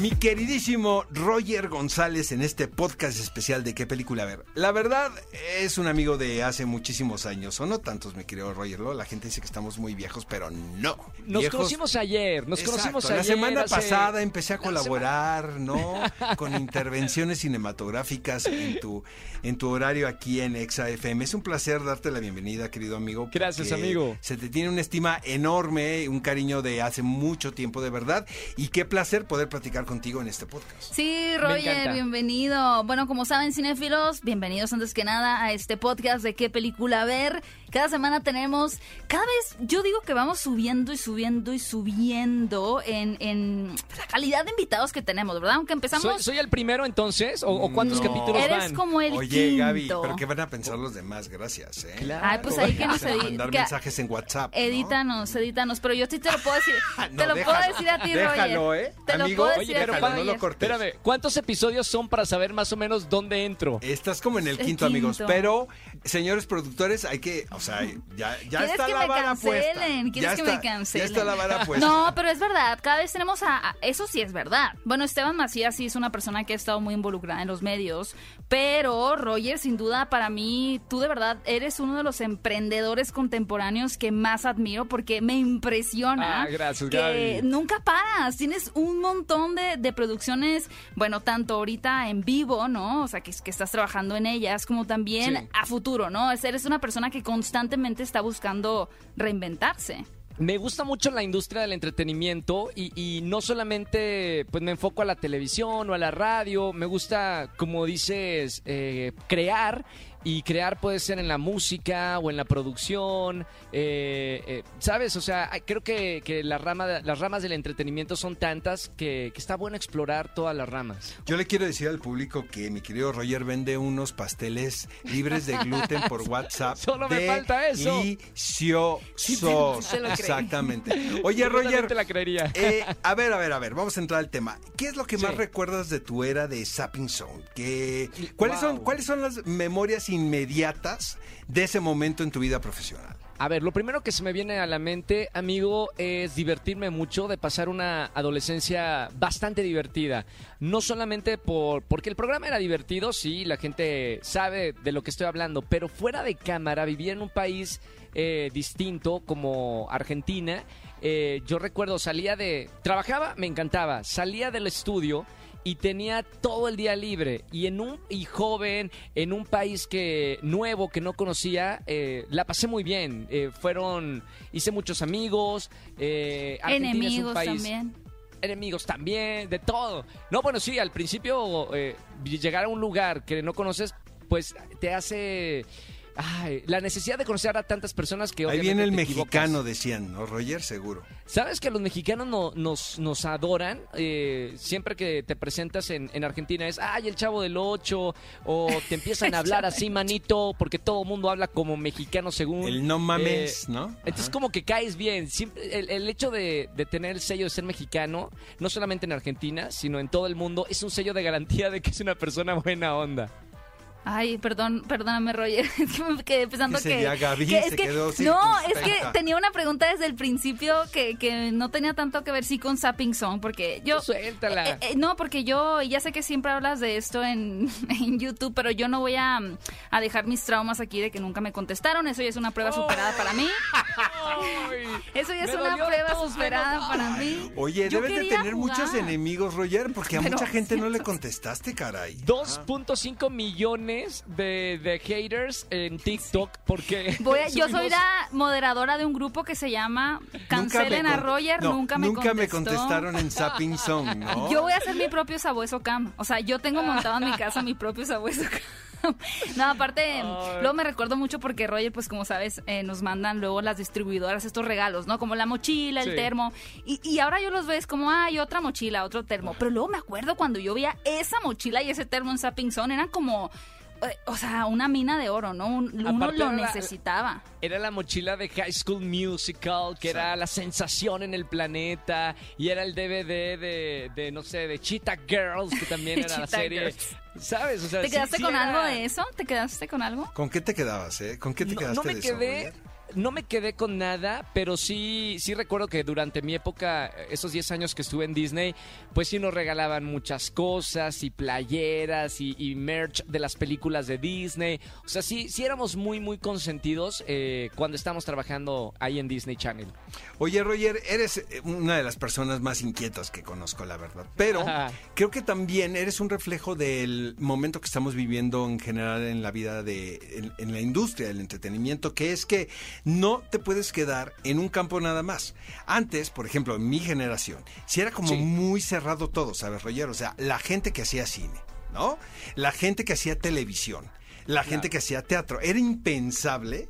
Mi queridísimo Roger González en este podcast especial de qué película ver. La verdad es un amigo de hace muchísimos años, o no tantos, mi querido Roger. ¿no? La gente dice que estamos muy viejos, pero no. Nos Viejos- conocimos ayer, nos Exacto, conocimos La ayer. semana hace- pasada empecé a la colaborar, ¿no? Con intervenciones cinematográficas en tu, en tu horario aquí en Exa FM. Es un placer darte la bienvenida, querido amigo. Gracias, amigo. Se te tiene una estima enorme, un cariño de hace mucho tiempo, de verdad. Y qué placer poder platicar contigo en este podcast. Sí, Roger, bienvenido. Bueno, como saben, cinéfilos, bienvenidos antes que nada a este podcast de qué película ver. Cada semana tenemos, cada vez, yo digo que vamos subiendo y subiendo y subiendo en, en la calidad de invitados que tenemos, ¿verdad? Aunque empezamos, ¿Soy, soy el primero entonces? ¿O, o cuántos No. capítulos eres van? como el Oye, quinto. Gaby, pero ¿qué van a pensar los demás? Gracias, ¿eh? Claro. Ay, pues ahí que nos Vamos a edi- mandar que- mensajes en WhatsApp. ¿no? Edítanos, edítanos, pero yo sí te lo puedo decir, No, te lo déjalo, puedo decir a ti, déjalo, Roger. ¿eh? Te lo Amigo, puedo oye, decir pero no lo cortes. Espérame, ¿cuántos episodios son para saber más o menos dónde entro? Estás como en el El quinto, amigos. Pero, señores productores, hay que, o sea, ya, ya ¿Quieres está que la vara puesta. cancelen? ¿Quieres Ya que está- me cancelen? Ya está la vara puesta. No, pero es verdad, cada vez tenemos a, a- Eso sí es verdad. Bueno, Esteban Macías sí es una persona que ha estado muy involucrada en los medios, pero Roger, sin duda, para mí, tú de verdad eres uno de los emprendedores contemporáneos que más admiro porque me impresiona Ah, gracias, que Gaby. nunca paras. Tienes un montón de, de producciones, bueno, tanto ahorita en vivo, ¿no? O sea, que, que estás trabajando en ellas, como también Sí. a futuro, ¿no? Es- Eres una persona que constantemente está buscando reinventarse. Me gusta mucho la industria del entretenimiento y, y no solamente pues me enfoco a la televisión o a la radio, me gusta, como dices, eh, crear y crear puede ser en la música o en la producción, eh, eh, ¿sabes? O sea, creo que, que la rama de- las ramas del entretenimiento son tantas que, que está bueno explorar todas las ramas. Yo le quiero decir al público que mi querido Roger vende unos pasteles libres de gluten por WhatsApp. Solo me falta eso. Deliciosos. Sí, lo. Exactamente. Oye, Yo Roger. te la creería. eh, a ver, a ver, a ver, vamos a entrar al tema. ¿Qué es lo que más recuerdas de tu era de Sapping Zone? ¿Qué- ¿cuáles, son. ¿Cuáles son las memorias inmediatas de ese momento en tu vida profesional? A ver, lo primero que se me viene a la mente, amigo, es divertirme mucho, de pasar una adolescencia bastante divertida. No solamente por porque el programa era divertido, sí, la gente sabe de lo que estoy hablando, pero fuera de cámara, vivía en un país eh, distinto como Argentina. Eh, yo recuerdo, salía de... Trabajaba, me encantaba, salía del estudio y tenía todo el día libre. Y en un y joven en un país que nuevo que no conocía eh, la pasé muy bien. Eh, fueron hice muchos amigos eh, Argentina es un Enemigos país- también. enemigos también de todo. No bueno sí al principio eh, llegar a un lugar que no conoces pues te hace ay, la necesidad de conocer a tantas personas que Ahí viene el equivocas. mexicano, decían, ¿no, Roger? Seguro. ¿Sabes que los mexicanos no- nos, nos adoran? Eh, siempre que te presentas en, en Argentina es, ay, el chavo del 8, o te empiezan a hablar así, manito, porque todo el mundo habla como mexicano según... El no mames, Eh, ¿no? Entonces como que caes bien. Siempre, el, el hecho de, de tener el sello de ser mexicano, no solamente en Argentina, sino en todo el mundo, es un sello de garantía de que es una persona buena onda. Ay, perdón, perdóname, Roger. Es que me quedé pensando ¿Qué que. sería, Gaby? que- Se es que- quedó no, es que tenía una pregunta desde el principio que, que no tenía tanto que ver sí con Sapping Song, porque yo. Suéltala. Eh, eh, no, porque yo ya sé que siempre hablas de esto en, en YouTube, pero yo no voy a, a dejar mis traumas aquí de que nunca me contestaron. Eso ya es una prueba superada para mí. Eso ya es una prueba superada para mí. Oye, Yo debes de tener jugar. muchos enemigos, Roger, porque a Pero mucha gente no le contestaste, caray. 2.5 millones de, de haters en TikTok porque... Voy a- yo soy subimos- la moderadora de un grupo que se llama Cancelen a con- Roger, no, nunca me Nunca me contestó. contestaron en Sapping Song, ¿no? Yo voy a hacer mi propio sabueso cam. O sea, yo tengo montado en mi casa mi propio sabueso cam. No, aparte, luego me recuerdo mucho porque Roger, pues como sabes, eh, nos mandan luego las distribuidoras estos regalos, ¿no? Como la mochila, el Sí. termo. Y, y ahora yo los veo es como, ay, otra mochila, otro termo. Pero luego me acuerdo cuando yo veía esa mochila y ese termo en Sapping Zone, eran como, o sea, una mina de oro, ¿no? Un- Uno Aparte lo era la- necesitaba. Era la mochila de High School Musical, que era la sensación en el planeta, y era el DVD de, de, no sé, de Cheetah Girls, que también era la serie. Girls. ¿Sabes? O sea, ¿Te quedaste sí con era- algo de eso? ¿Te quedaste con algo? ¿Con qué te quedabas, eh? ¿Con qué te No, quedaste no me de eso, quedé. Roger? No me quedé con nada, pero sí, sí recuerdo que durante mi época, esos 10 años que estuve en Disney, pues sí nos regalaban muchas cosas y playeras y, y merch de las películas de Disney. O sea, sí, sí éramos muy, muy consentidos eh, cuando estábamos trabajando ahí en Disney Channel. Oye, Roger, eres eh, una de las personas más inquietas que conozco, la verdad. Pero Ajá. creo que también eres un reflejo del momento que estamos viviendo en general en la vida de, en, en la industria del entretenimiento, que es que no te puedes quedar en un campo nada más. Antes, por ejemplo, en mi generación, si era como Sí. muy cerrado todo, ¿sabes, Roger? O sea, la gente que hacía cine, ¿no? La gente que hacía televisión, la gente que hacía teatro. Era impensable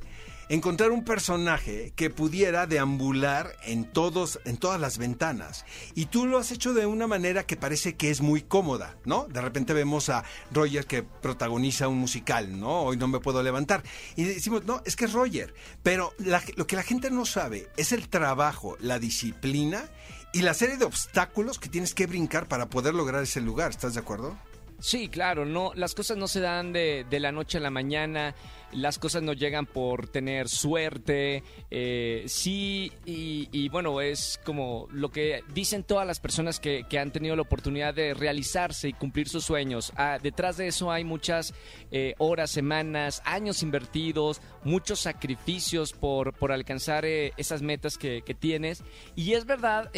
encontrar un personaje que pudiera deambular en todos en todas las ventanas y tú lo has hecho de una manera que parece que es muy cómoda, ¿no? De repente vemos a Roger que protagoniza un musical, ¿no? Hoy no me puedo levantar y decimos, "No, es que es Roger", pero lo que la gente no sabe es el trabajo, la disciplina y la serie de obstáculos que tienes que brincar para poder lograr ese lugar, ¿estás de acuerdo? Sí, claro, no, las cosas no se dan de, de la noche a la mañana, las cosas no llegan por tener suerte, eh, sí, y, bueno, es como lo que dicen todas las personas que, que han tenido la oportunidad de realizarse y cumplir sus sueños. Ah, detrás de eso hay muchas eh, horas, semanas, años invertidos, muchos sacrificios por, por alcanzar eh, esas metas que, que tienes. Y es verdad,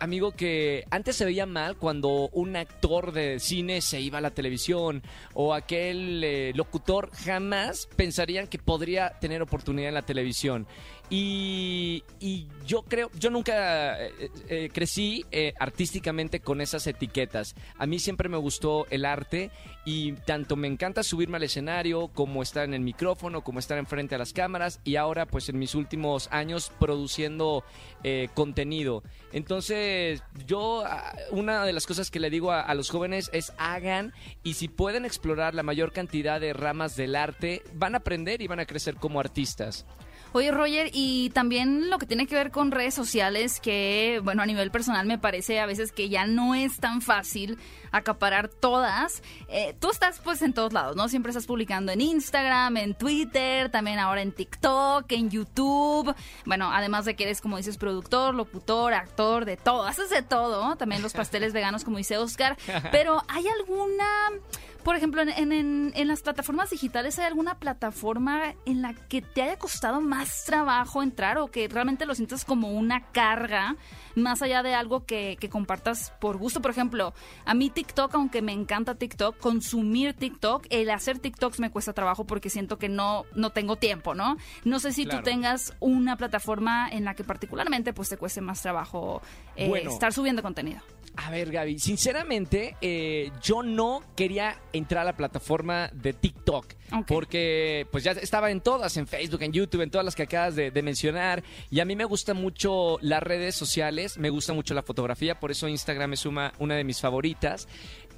amigo, que antes se veía mal cuando un actor de cine se iba a la televisión o aquel locutor jamás pensarían que podría tener oportunidad en la televisión. Y, yo creo, yo nunca eh, eh, crecí eh, artísticamente con esas etiquetas. A mí siempre me gustó el arte y tanto me encanta subirme al escenario como estar en el micrófono, como estar enfrente a las cámaras y ahora pues en mis últimos años produciendo eh, contenido. Entonces yo ah, una de las cosas que le digo a los jóvenes es hagan y si pueden explorar la mayor cantidad de ramas del arte van a aprender y van a crecer como artistas. Oye, Roger, y también lo que tiene que ver con redes sociales, que, bueno, a nivel personal me parece a veces que ya no es tan fácil acaparar todas. Eh, tú estás pues en todos lados, ¿no? Siempre estás publicando en Instagram, en Twitter, también ahora en TikTok, en YouTube. Bueno, además de que eres, como dices, productor, locutor, actor, de todo. Haces de todo, ¿no? También los pasteles veganos, como dice Oscar. Pero ¿hay alguna... Por ejemplo, en, en- en- las plataformas digitales, ¿hay alguna plataforma en la que te haya costado más trabajo entrar o que realmente lo sientas como una carga, más allá de algo que, que compartas por gusto? Por ejemplo, a mí TikTok, aunque me encanta TikTok, consumir TikTok, el hacer TikToks me cuesta trabajo porque siento que no, no tengo tiempo, ¿no? No sé si Claro. tú tengas una plataforma en la que particularmente pues te cueste más trabajo eh, Bueno. estar subiendo contenido. A ver, Gaby, sinceramente, eh, yo no quería entrar a la plataforma de TikTok. Ok. Porque pues ya estaba en todas, en Facebook, en YouTube, en todas las que acabas de, de mencionar. Y a mí me gustan mucho las redes sociales, me gusta mucho la fotografía, por eso Instagram es una, una de mis favoritas.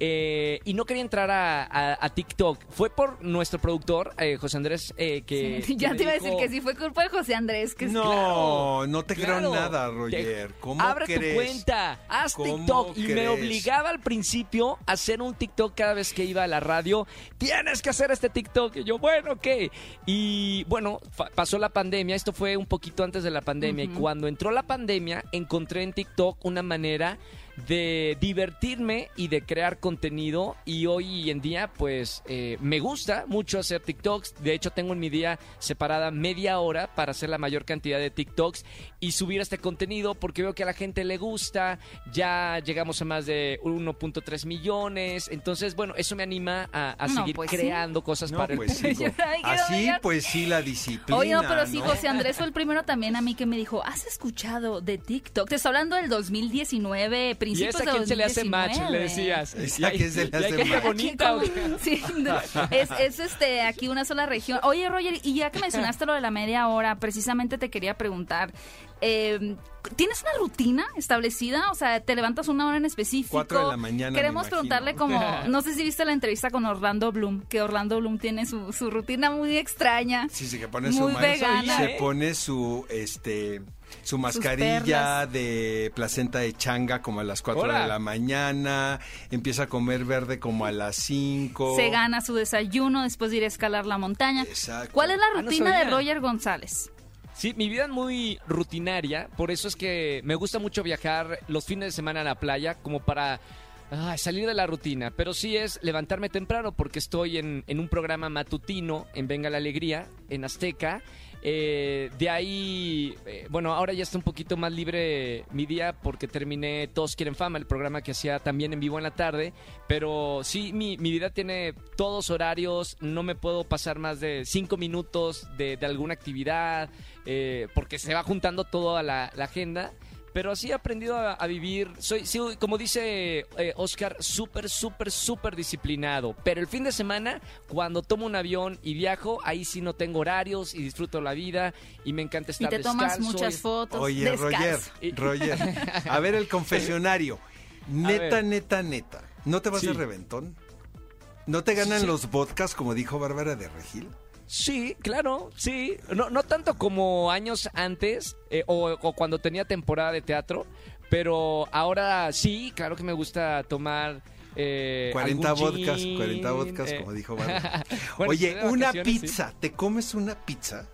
Eh, y no quería entrar a, a- a TikTok. Fue por nuestro productor, eh, José Andrés, eh, que... Sí, ya que te iba a decir que sí fue culpa de José Andrés, que es no, claro, no te Claro. creo nada, Roger. ¿Cómo Abre crees? tu cuenta, haz ¿Cómo TikTok. Y me obligaba al principio a hacer un TikTok cada vez que iba a la radio. Tienes que hacer este TikTok. Y yo, bueno, ¿qué? Y bueno, fa- pasó la pandemia. Esto fue un poquito antes de la pandemia. Y cuando entró la pandemia, encontré en TikTok una manera de divertirme y de crear contenido y hoy en día pues eh, me gusta mucho hacer TikToks de hecho tengo en mi día separada media hora para hacer la mayor cantidad de TikToks y subir este contenido porque veo que a la gente le gusta ya llegamos a más de 1.3 millones entonces bueno eso me anima a, a No, seguir pues sí. creando cosas No, para pues el sí. público Así, pues sí, la disciplina. Oye, no, pero sí, ¿no? José Andrés fue el primero también a mí que me dijo, ¿has escuchado de TikTok? Te está hablando del 2019, y principios esa quién se le hace 2019. match le decías ¿Y a quién se le ¿Y a hace match? bonita o qué? sí, es, es, este aquí una sola región. Oye, Roger, y ya que mencionaste lo de la media hora, precisamente te quería preguntar, eh, ¿tienes una rutina establecida? O sea, ¿te levantas una hora en específico? Cuatro de la mañana, Queremos me preguntarle como, no sé si viste la entrevista con Orlando Bloom, que Orlando Bloom tiene su, su rutina muy extraña. Sí, sí, que pone Muy su vegana, se ¿eh? pone su este su mascarilla de placenta de changa como a las 4 Hola. de la mañana, empieza a comer verde como a las 5. Se gana su desayuno después de ir a escalar la montaña. Exacto. ¿Cuál es la Ah, no rutina de. Roger González? Sí, mi vida es muy rutinaria, por eso es que me gusta mucho viajar los fines de semana a la playa, como para ay, salir de la rutina. Pero sí es levantarme temprano, porque estoy en un programa matutino en Venga la Alegría, en Azteca. Eh, de ahí, eh, bueno, ahora ya está un poquito más libre mi día porque terminé Todos Quieren Fama, el programa que hacía también en vivo en la tarde. Pero sí, mi, mi vida tiene todos horarios, no me puedo pasar más de cinco minutos de, de alguna actividad, eh, porque se va juntando toda la, la agenda. Pero así he aprendido a, a vivir. Soy, sí, como dice eh, Oscar, súper, súper, súper disciplinado. Pero el fin de semana, cuando tomo un avión y viajo, ahí sí no tengo horarios y disfruto la vida y me encanta Y estar te tomas muchas y- fotos. Oye, Roger, descalzo. Roger, a ver el confesionario. Neta, neta, neta. ¿No te vas Sí. de reventón? ¿No te ganan Sí. los vodkas, como dijo Bárbara de Regil? Sí, claro, sí. No, no tanto como años antes eh, o, o cuando tenía temporada de teatro, pero ahora sí, claro que me gusta tomar... eh, 40 algún vodkas, gin, 40 vodkas, eh, como dijo bueno, Oye, una sí. pizza, ¿te comes una pizza?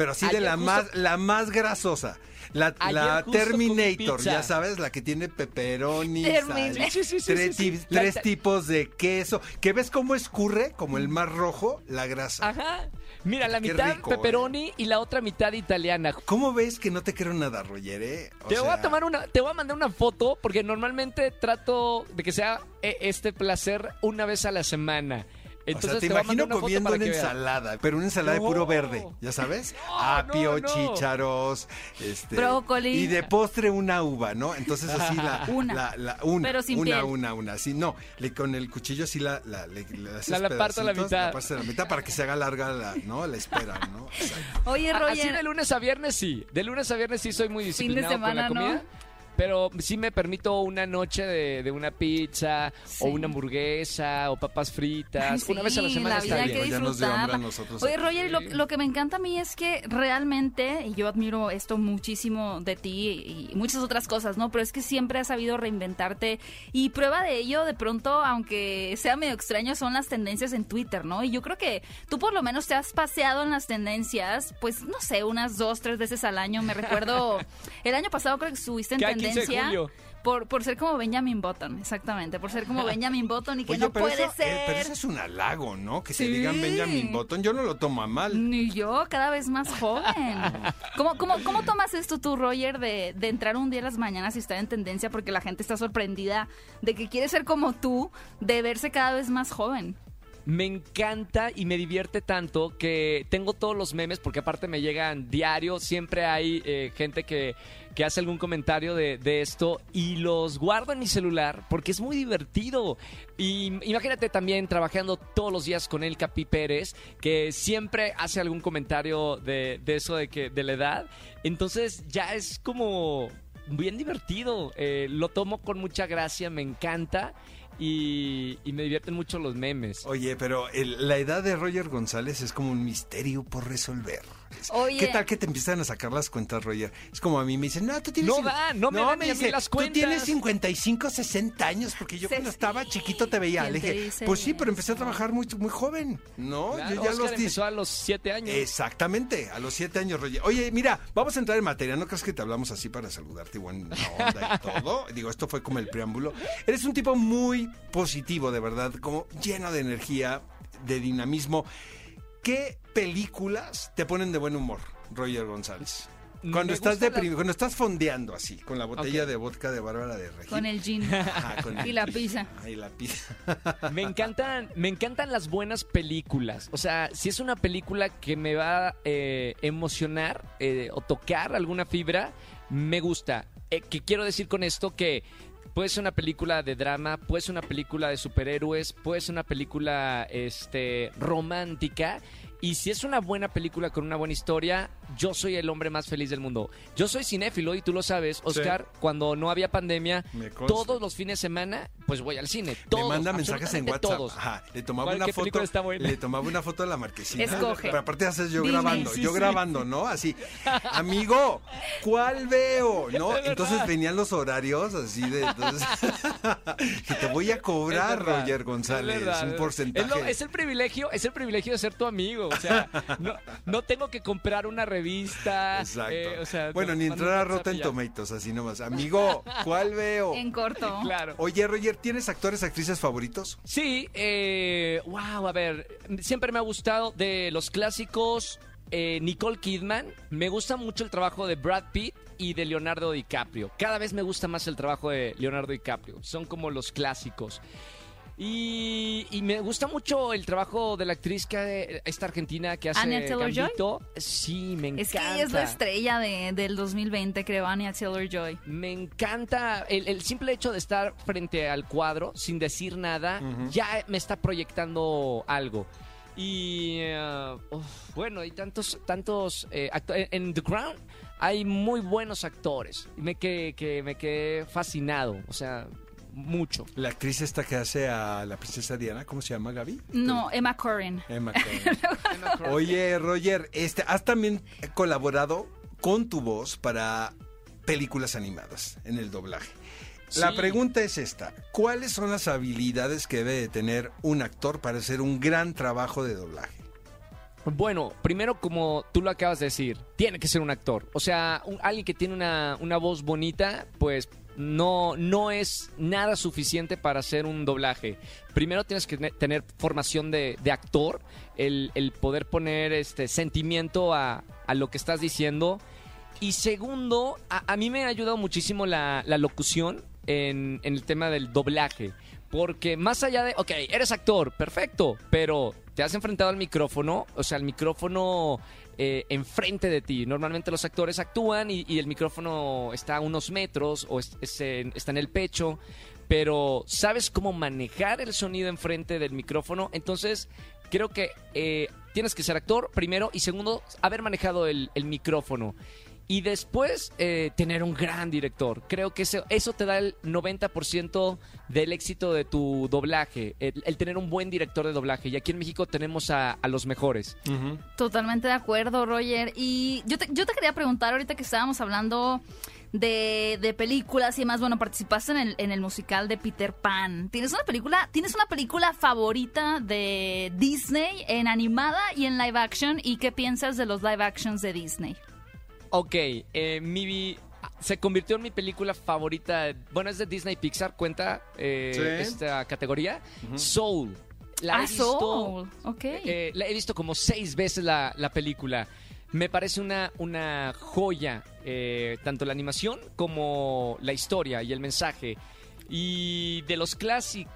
Pero así de la justo- más, la más grasosa. La, Ayer la justo comí Terminator, pizza. ya sabes, la que tiene pepperoni, sal, Sí, sí, sí, tres, sí, sí. ti- La tres ta- tipos de queso. ¿Que ves cómo escurre? Como el mar rojo, la grasa. Ajá. Mira, la Qué mitad rico, eh. pepperoni y la otra mitad italiana. ¿Cómo ves que no te creo nada, Roger? eh? O Te voy a sea, tomar una, te voy a mandar una foto porque normalmente trato de que sea eh, este placer una vez a la semana. Entonces o sea, te, imagino una comiendo una ensalada, pero una ensalada de puro verde, ¿ya sabes? Apio, no, no. chícharos, este, Brócoli. Y de postre una uva, ¿no? Entonces así la... Una. la- la- una, Pero sin una, piel. una, una, sí, no, le, con el cuchillo así la... La, le- le haces La- la parto a la mitad. La partes a la mitad para que se haga larga la, ¿no? La espera, ¿no? Exacto. Oye, A- Así de Roger, lunes a viernes sí. De lunes a viernes sí soy muy disciplinado semana, con la ¿no? comida. Pero sí me permito una noche de, de una pizza Sí. o una hamburguesa o papas fritas. Sí, una vez a la semana la vida está bien. que Ya nos dio hambre a disfrutarla. nosotros Oye. Roger, lo, lo que me encanta a mí es que realmente, y yo admiro esto muchísimo de ti y muchas otras cosas, ¿no? Pero es que siempre has sabido reinventarte y prueba de ello, de pronto, aunque sea medio extraño, son las tendencias en Twitter, ¿no? Y yo creo que tú por lo menos te has paseado en las tendencias, pues, no sé, unas dos, tres veces al año. Me recuerdo, el año pasado creo que subiste en Cada 15 de tendencia. julio. Por, por ser como Benjamin Button, exactamente, por ser como Benjamin Button y que Oye, no pero, puede eso, ser. eh, pero eso es un halago, ¿no? Que se Sí. digan Benjamin Button, yo no lo tomo a mal. Ni yo, cada vez más joven. ¿Cómo, cómo, cómo tomas esto tú, Roger, de, de entrar un día a las mañanas y estar en tendencia porque la gente está sorprendida de que quiere ser como tú, de verse cada vez más joven? Me encanta y me divierte tanto que tengo todos los memes, porque aparte me llegan diario, siempre hay eh, gente que, que hace algún comentario de, esto y los guardo en mi celular porque es muy divertido. Y imagínate también trabajando todos los días con el Capi Pérez, que siempre hace algún comentario de, de eso de, que, de la edad. Entonces ya es como bien divertido. Eh, lo tomo con mucha gracia, me encanta. Y, y me divierten mucho los memes. Oye, pero el- la edad de Roger González es como un misterio por resolver. Oye. ¿Qué tal que te empiezan a sacar las cuentas, Roger? Es como a mí me dicen, no, tú tienes... No dan, no me dan ni a mí las Tú tienes cuentas". 55, 60 años, porque yo cuando estaba chiquito te veía. ¿Quién Le dije, dice pues sí, pero empecé a trabajar muy, muy joven, ¿no? Claro, yo ya Oscar los 10 empezó a los siete años. Exactamente, a los siete años, Roger. Oye, mira, vamos a entrar en materia. ¿No crees que te hablamos así para saludarte y buena onda y todo? Digo, esto fue como el preámbulo. Eres un tipo muy positivo, de verdad, como lleno de energía, de dinamismo. ¿Qué películas te ponen de buen humor, Roger González? Cuando estás, gusta la- deprimido, cuando estás fondeando así, con la botella de vodka de Bárbara de Regil. Con el jean Ajá, con el- y la pizza. Ay, la pizza. Me encantan, me encantan las buenas películas. O sea, si es una película que me va a eh, emocionar eh, o tocar alguna fibra, me gusta. Eh, ¿Qué quiero decir con esto? Que puede ser una película de drama, puede ser una película de superhéroes, puede ser una película este, romántica. Y si es una buena película con una buena historia, yo soy el hombre más feliz del mundo. Yo soy cinéfilo y tú lo sabes, Oscar. Cuando no había pandemia, todos los fines de semana, pues voy al cine. Todos, me manda mensajes en WhatsApp. Todos. Ajá, le tomaba ¿Cuál- una foto. está buena? Le tomaba una foto de la marquesina. Escoge. Pero aparte haces yo Dime. grabando, Sí, yo sí. grabando, ¿no? Así, amigo, ¿cuál veo? ¿No? Es Entonces venían los horarios así de entonces que te voy a cobrar, Es verdad, Roger González, es un Es, porcentaje. lo- es el privilegio, es el privilegio de ser tu amigo. O sea, no, no tengo que comprar una revista. Exacto. eh, o sea, bueno, ni entrar a Rotten. Tomatoes, así nomás. Amigo, ¿cuál veo? En corto. Claro. Oye, Roger, ¿tienes actores, actrices favoritos? Sí, eh, wow, a ver, siempre me ha gustado de los clásicos eh, Nicole Kidman, me gusta mucho el trabajo de Brad Pitt y de Leonardo DiCaprio. Cada vez me gusta más el trabajo de Leonardo DiCaprio, son como los clásicos. Y, y me gusta mucho el trabajo de la actriz que esta argentina que hace Anya. Gambito. Sí, me encanta. Es que ella es la estrella de, del 2020, creo, Anya Taylor-Joy. Me encanta el, el simple hecho de estar frente al cuadro sin decir nada, ya me está proyectando algo. Y eh, uf, bueno, hay tantos, tantos eh, en, The Crown hay muy buenos actores. Y Me que, que me quedé fascinado, o sea, mucho. La actriz esta que hace a la princesa Diana, ¿cómo se llama, Gaby? No, Emma Corrin. Emma Corrin. Oye, Roger, este, has también colaborado con tu voz para películas animadas en el doblaje. La pregunta es esta: ¿Cuáles son las habilidades que debe de tener un actor para hacer un gran trabajo de doblaje? Bueno, primero como tú lo acabas de decir, tiene que ser un actor. O sea, un- alguien que tiene una, una voz bonita, pues no, no es nada suficiente para hacer un doblaje. Primero tienes que ne- tener formación de, de actor, el, el poder poner este sentimiento a, a lo que estás diciendo. Y segundo, a, a mí me ha ayudado muchísimo la, la locución en, en el tema del doblaje. Porque más allá de, ok, eres actor, perfecto, pero te has enfrentado al micrófono, o sea, el micrófono eh, enfrente de ti. Normalmente los actores actúan y, el micrófono está a unos metros o es- en- está en el pecho, pero sabes cómo manejar el sonido enfrente del micrófono. Entonces, creo que eh, tienes que ser actor, primero, y segundo, haber manejado el micrófono. Y después eh, tener un gran director. Creo que eso, eso te da el 90% del éxito de tu doblaje, el, el tener un buen director de doblaje. Y aquí en México tenemos a, a los mejores. Totalmente de acuerdo, Roger. Y yo te, yo te quería preguntar ahorita que estábamos hablando de, de películas y demás. Bueno, participaste en el, en el musical de Peter Pan. ¿Tienes una película, tienes una película favorita de Disney en animada y en live action? ¿Y qué piensas de los live actions de Disney? Ok, eh, mi, se convirtió en mi película favorita. Bueno, es de Disney Pixar, cuenta eh, Sí. esta categoría. Soul. La he ah, visto, Soul. Ok. eh, la he visto como seis veces la, la película. Me parece una, una joya, eh, tanto la animación como la historia y el mensaje. Y de los clásicos,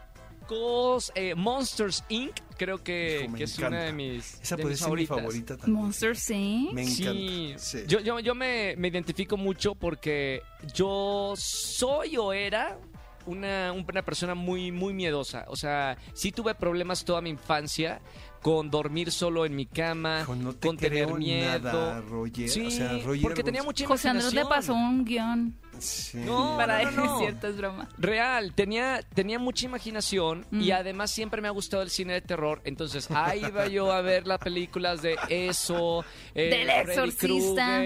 eh, Monsters Inc., creo que, Hijo, me que es encanta. una de mis, Esa de puede mis ser mi favoritas. favorita también. Monster sí. Me Sí, encanta. Sí. yo, yo, yo me, me identifico mucho porque yo soy o era una, una persona muy, muy miedosa. O sea, sí tuve problemas toda mi infancia con dormir solo en mi cama, Hijo, no te con tener miedo. nada, Roger. Sí, O sea, Roger porque tenía mucha José Andrés le pasó un guion Sí. No, para no, no, es no. cierto, es broma. Real, tenía, tenía mucha imaginación y Mm. además siempre me ha gustado el cine de terror. Entonces ahí iba yo a ver las películas de eso, eh, Del Exorcista.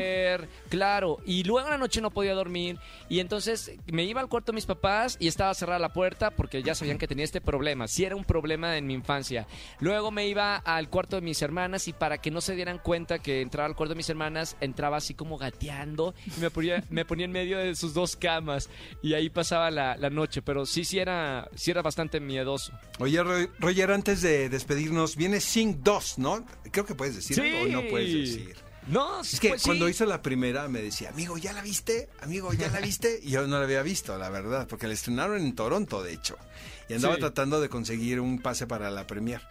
Claro. Y luego en la noche no podía dormir y entonces me iba al cuarto de mis papás y estaba cerrada la puerta porque ya sabían que tenía este problema. Sí era un problema en mi infancia. Luego me iba al cuarto de mis hermanas y para que no se dieran cuenta que entraba al cuarto de mis hermanas, entraba así como gateando y me ponía, me ponía en medio de sus dos camas y ahí pasaba la, la noche. Pero sí, sí era, sí era bastante miedoso. Oye, Ro- Roger, antes de despedirnos, viene Sing 2, ¿no? Creo que puedes decir Sí. o no puedes decir. No, Es que pues sí. cuando hizo la primera me decía, amigo, ¿ya la viste? Amigo, ¿ya la viste? Y yo no la había visto, la verdad, porque la estrenaron en Toronto, de hecho. Y andaba Sí. tratando de conseguir un pase para la premier.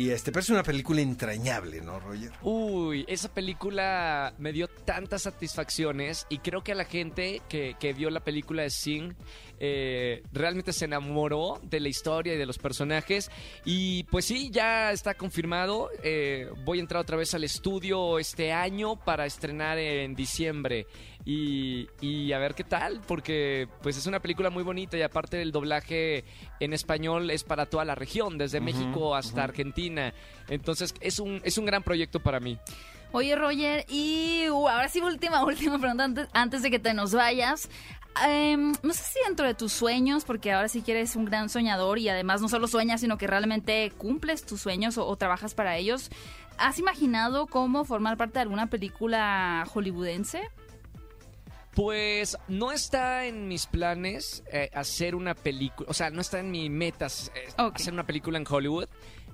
Y este, pero es una película entrañable, ¿no, Roger? Uy, esa película me dio tantas satisfacciones y creo que a la gente que, que vio la película de Sing eh, realmente se enamoró de la historia y de los personajes. Y pues sí, ya está confirmado. eh, voy a entrar otra vez al estudio este año para estrenar en diciembre. Y, y a ver qué tal, porque pues es una película muy bonita y aparte del doblaje en español es para toda la región, desde México hasta Argentina. Entonces es un, es un gran proyecto para mí. Oye, Roger, y uh, ahora sí, última, última pregunta antes, antes de que te nos vayas. Em, no sé si dentro de tus sueños, porque ahora sí que eres un gran soñador y además no solo sueñas, sino que realmente cumples tus sueños o, o trabajas para ellos. ¿Has imaginado cómo formar parte de alguna película hollywoodense? Pues no está en mis planes eh, hacer una película, o sea, no está en mis metas eh, hacer una película en Hollywood.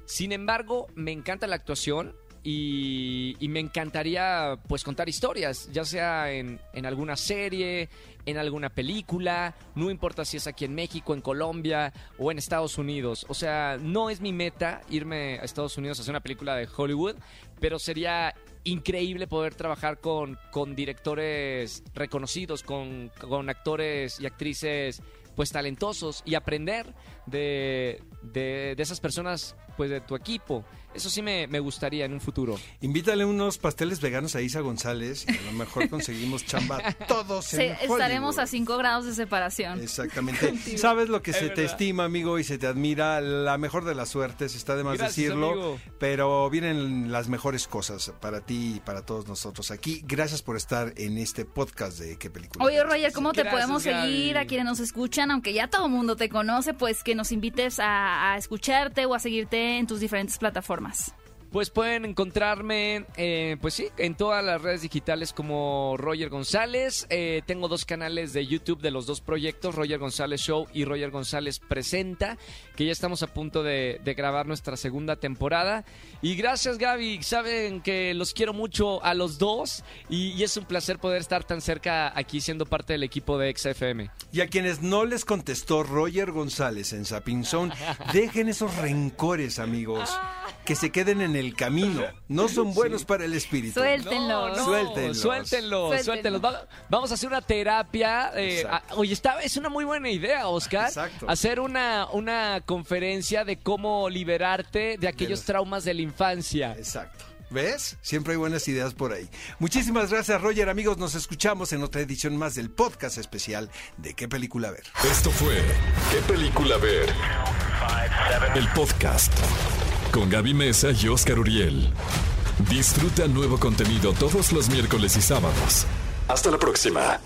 Sin embargo, me encanta la actuación y, me encantaría pues contar historias, ya sea en, en alguna serie, en alguna película, no importa si es aquí en México, en Colombia o en Estados Unidos. O sea, no es mi meta irme a Estados Unidos a hacer una película de Hollywood, pero sería increíble poder trabajar con, con directores reconocidos, con, con actores y actrices pues talentosos y aprender de, de, de esas personas pues de tu equipo. Eso sí me, me gustaría en un futuro. Invítale unos pasteles veganos a Isa González y a lo mejor conseguimos chamba todos Se- en estaremos a 5 grados de separación. Exactamente. Sabes lo que Es se te estima, amigo, y se te admira. La mejor de las suertes, está de más Gracias, decirlo. amigo. Pero vienen las mejores cosas para ti y para todos nosotros aquí. Gracias por estar en este podcast de qué película. Oye? Roger, ¿cómo te Gracias, podemos seguir Gaby. a quienes nos escuchan? Aunque ya todo el mundo te conoce, pues que nos invites a, a escucharte o a seguirte en tus diferentes plataformas. Pues pueden encontrarme, eh, pues sí, en todas las redes digitales como Roger González. Eh, tengo dos canales de YouTube de los dos proyectos, Roger González Show y Roger González Presenta, que ya estamos a punto de, de grabar nuestra segunda temporada. Y gracias Gaby, saben que los quiero mucho a los dos y, y es un placer poder estar tan cerca aquí siendo parte del equipo de XFM. Y a quienes no les contestó Roger González en Sapinzón, dejen esos rencores, amigos, que se queden en el camino. No son buenos para el espíritu. Suéltenlos. Suéltenlos. Suéltenlos, Suéltenlos. suéltenlos. Va- Vamos a hacer una terapia. eh, a- oye, está, es una muy buena idea, Oscar. Exacto. Hacer una, una conferencia de cómo liberarte de aquellos los- traumas de la infancia. Exacto. ¿Ves? Siempre hay buenas ideas por ahí. Muchísimas gracias, Roger. Amigos, nos escuchamos en otra edición más del podcast especial de ¿Qué película ver? Esto fue ¿Qué película ver? El podcast con Gaby Mesa y Oscar Uriel. Disfruta nuevo contenido todos los miércoles y sábados. Hasta la próxima.